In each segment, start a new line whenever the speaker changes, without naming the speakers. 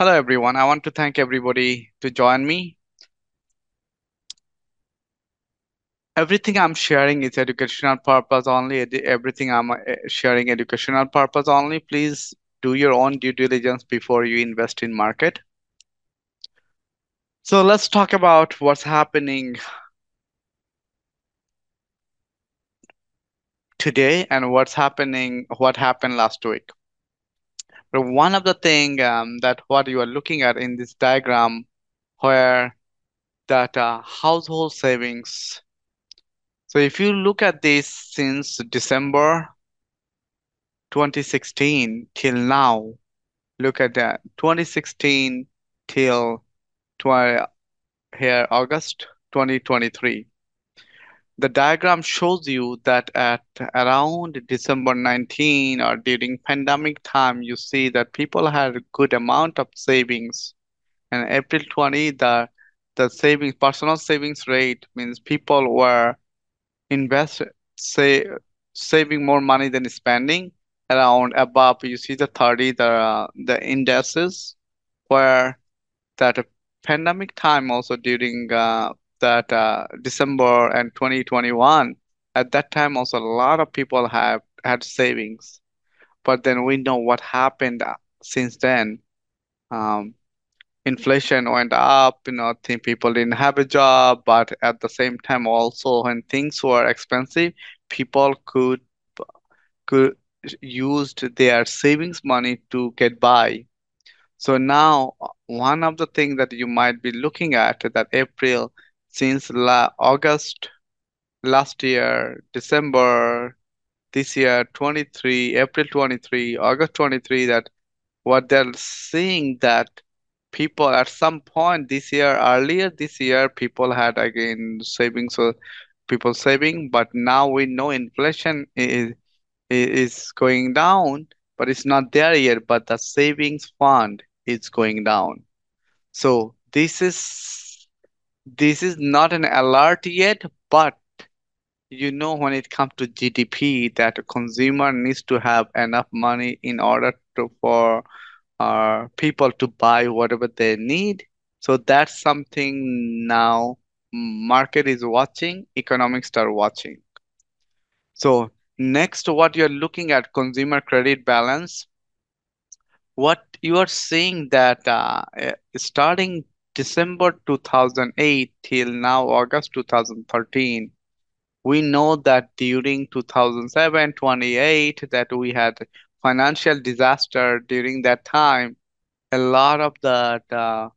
Hello, everyone. I want to thank everybody to join me. Everything I'm sharing is educational purpose only. Everything I'm uh, sharing educational purpose only. Please do your own due diligence before you invest in market. So let's talk about what's happening today and what's happening, what happened last week. One of the thing um, that what you are looking at in this diagram, where that uh, household savings. So if you look at this since December 2016 till now, look at that 2016 till 20, here August 2023. The diagram shows you that at around December 19 or during pandemic time, you see that people had a good amount of savings. And April 20, the the savings personal savings rate means people were invest say saving more money than spending around above you see the 30 the uh, the indices where that pandemic time also during uh, that uh, December and 2021 at that time also a lot of people have had savings. But then we know what happened uh, since then. Um, inflation went up you know think people didn't have a job but at the same time also when things were expensive people could could used their savings money to get by. So now one of the things that you might be looking at that april since la august last year december this year 23 april 23 august 23 that what they're seeing that people at some point this year earlier this year people had again savings so people saving but now we know inflation is is going down but it's not there yet but the savings fund is going down. So this is this is not an alert yet but you know when it comes to gdp that a consumer needs to have enough money in order to for uh, people to buy whatever they need. So that's something now market is watching, economics are watching. So next, what you're looking at consumer credit balance. What you are seeing that uh, eh, starting December 2008 till now August 2013, we know that during 2007 28 that we had financial disaster during that time. A lot of the the, uh,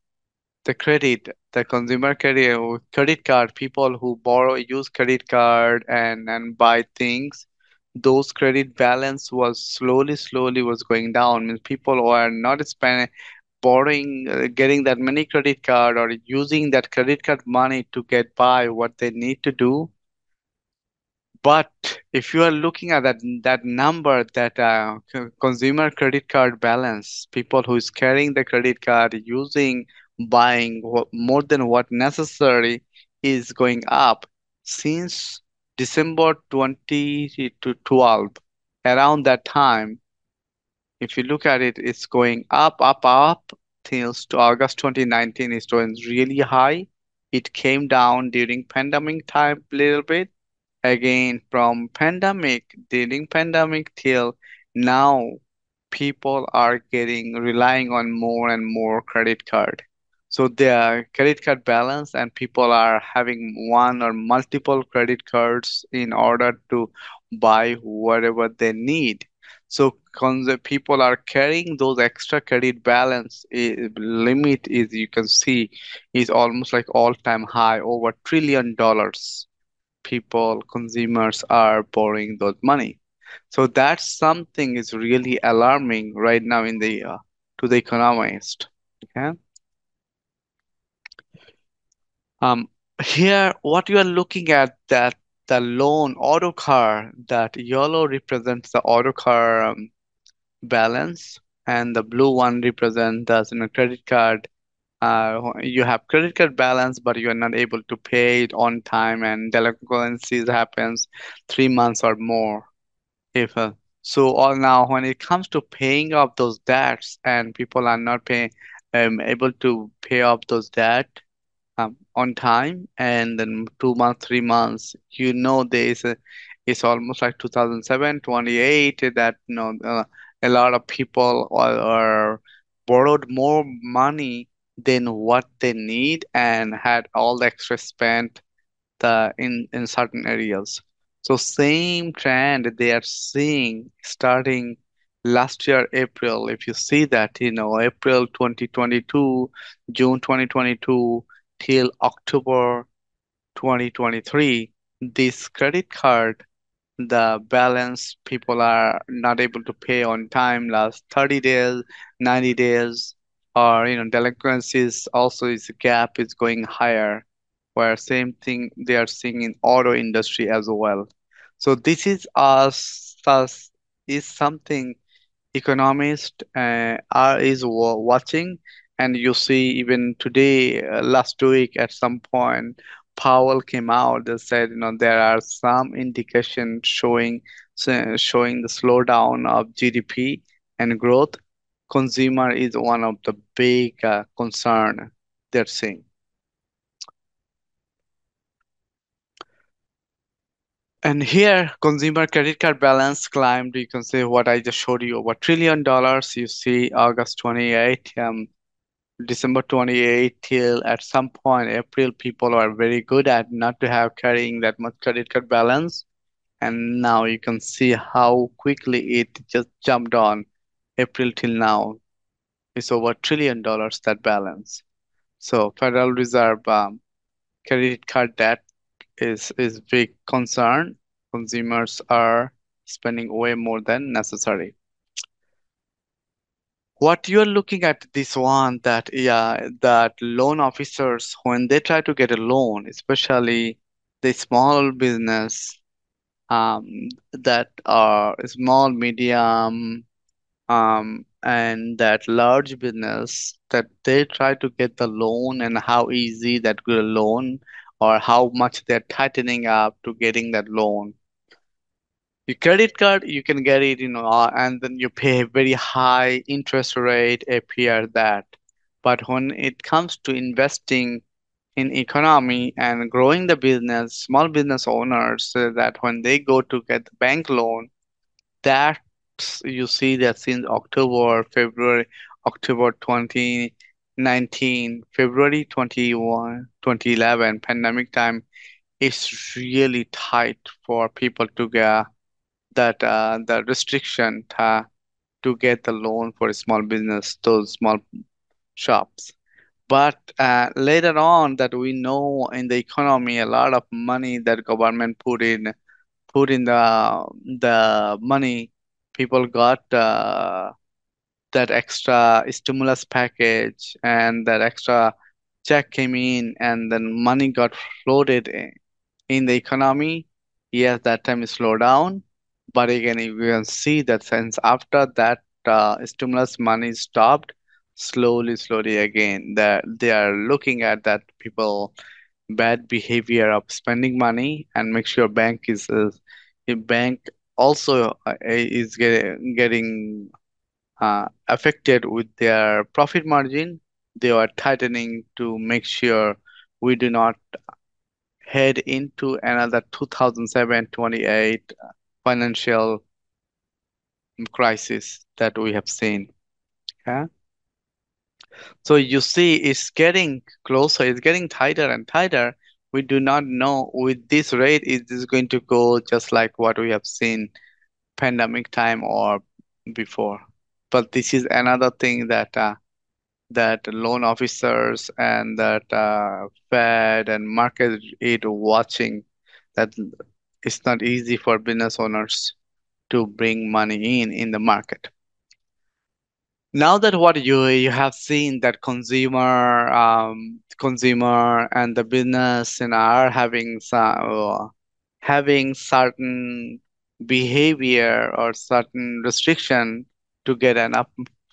the credit the consumer credit uh, credit card people who borrow use credit card and and buy things those credit balance was slowly slowly was going down. Means people were not spending borrowing uh, getting that many credit card or using that credit card money to get by what they need to do but if you are looking at that that number, that uh, consumer credit card balance, people who is carrying the credit card using buying more than what necessary is going up since December 20 to 12. Around that time, if you look at it, it's going up, up, up till August 2019. It's going really high. It came down during pandemic time a little bit again from pandemic during pandemic till now people are getting relying on more and more credit card so their credit card balance and people are having one or multiple credit cards in order to buy whatever they need so cons- people are carrying those extra credit balance limit is you can see is almost like all time high over trillion dollars people, consumers are borrowing those money. So that's something is really alarming right now in the uh, to the economist. Okay. Um, here what you are looking at that the loan auto car that yellow represents the auto car um, balance and the blue one represents the you know, credit card uh, you have credit card balance, but you are not able to pay it on time, and delinquencies happens three months or more. If uh, so, all now when it comes to paying off those debts, and people are not paying, um, able to pay off those debt um, on time and then two months three months you know there is a it's almost like 2007 28 that you know uh, a lot of people are, are borrowed more money than what they need and had all the extra spent the in in certain areas. So same trend they are seeing starting last year April. If you see that, you know, April 2022, June 2022 till October 2023, this credit card the balance people are not able to pay on time last 30 days 90 days or you know delinquencies also is a gap is going higher where same thing they are seeing in auto industry as well. So this is us us is something economist uh, are is watching and you see even today uh, last week at some point Powell came out and said you know there are some indications showing showing the slowdown of GDP and growth. Consumer is one of the big uh, concern they're seeing. And here consumer credit card balance climbed. You can see what I just showed you over trillion dollars. You see August 28 um, December 28 till at some point April people are very good at not to have carrying that much credit card balance. And now you can see how quickly it just jumped on April till now. It's over trillion dollars that balance. So Federal Reserve um, credit card debt is is big concern. Consumers are spending way more than necessary What you're looking at this one that yeah that loan officers when they try to get a loan, especially the small business um that are small, medium um and that large business that they try to get the loan and how easy that good loan or how much they're tightening up to getting that loan. Your credit card, you can get it, you know, uh, and then you pay a very high interest rate appear that. But when it comes to investing in economy and growing the business, small business owners, uh, that when they go to get the bank loan, that you see that since October, February, October 2019, February 21, 2011, pandemic time, it's really tight for people to get that uh, the restriction uh, to get the loan for a small business, those small shops. But uh, later on, that we know in the economy, a lot of money that government put in, put in the the money, people got uh, that extra stimulus package, and that extra check came in, and then money got floated in, in the economy. Yes, that time is slow down but again, you can see that since after that uh, stimulus money stopped, slowly, slowly again, that they are looking at that people bad behavior of spending money and make sure bank is uh, a bank also uh, is get, getting uh, affected with their profit margin. They are tightening to make sure we do not head into another 2007 28 financial crisis that we have seen. Yeah. So you see, it's getting closer, it's getting tighter and tighter. We do not know with this rate, is this going to go just like what we have seen pandemic time or before? But this is another thing that uh, that loan officers and that uh, Fed and market is watching that it's not easy for business owners to bring money in in the market. Now that what you you have seen that consumer um, consumer and the business and are having some having certain behavior or certain restriction to get enough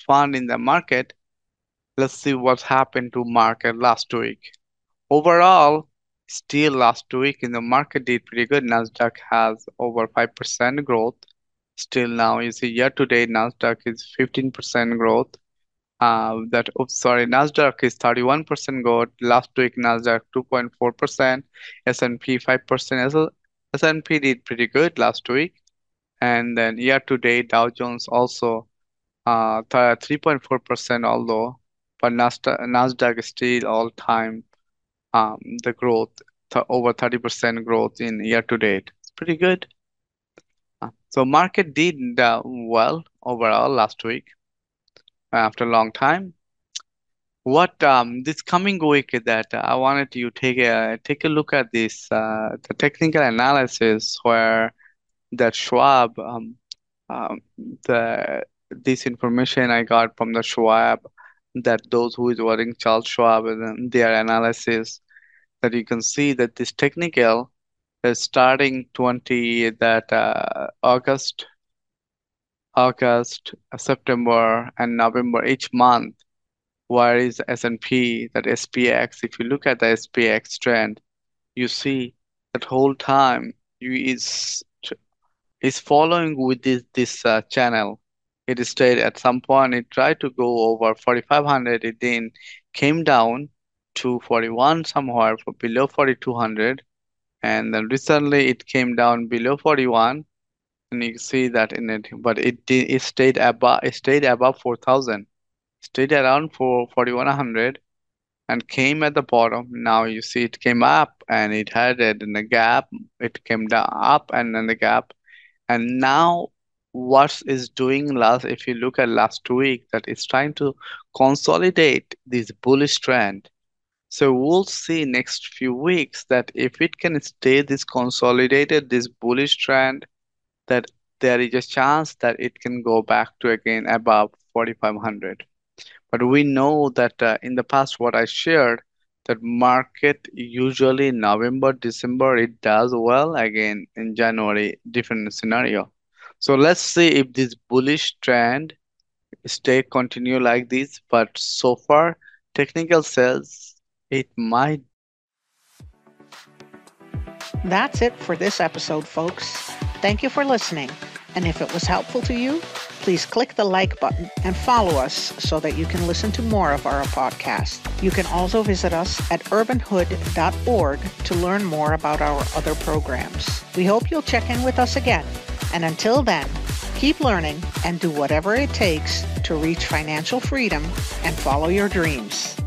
fund in the market. Let's see what happened to market last week. Overall, still last week in the market did pretty good. Nasdaq has over 5% growth. Still now you see year to date Nasdaq is 15% growth. uh, that oops sorry Nasdaq is 31% growth last week Nasdaq 2.4% S&P 5% S&P did pretty good last week and then year to date Dow Jones also uh 3.4% although but Nasdaq, Nasdaq is still all time the growth over 30% growth in year to date it's pretty good uh, so market did uh, well overall last week after a long time. What um this coming week that I wanted you take a take a look at this uh, the technical analysis where that Schwab um, um this information I got from the Schwab that those who is watching Charles Schwab and their analysis that you can see that this technical is starting 20 that uh, August August, September, and November each month. Where is S&P, that SPX? If you look at the SPX trend, you see that whole time you is is following with this this uh, channel. It stayed at some point. It tried to go over 4,500. It then came down to 41 somewhere for below 4,200, and then recently it came down below 41 and you see that in it but it did it stayed above it stayed above 4000 stayed around for 4100 and came at the bottom now you see it came up and it had it in the gap it came down up and then the gap and now what is doing last if you look at last week that it's trying to consolidate this bullish trend. So we'll see next few weeks that if it can stay this consolidated this bullish trend that there is a chance that it can go back to again above 4500 but we know that uh, in the past what i shared that market usually november december it does well again in january different scenario so let's see if this bullish trend stay continue like this but so far technical says it might
that's it for this episode folks Thank you for listening. And if it was helpful to you, please click the like button and follow us so that you can listen to more of our podcast. You can also visit us at urbanhood.org to learn more about our other programs. We hope you'll check in with us again. And until then, keep learning and do whatever it takes to reach financial freedom and follow your dreams.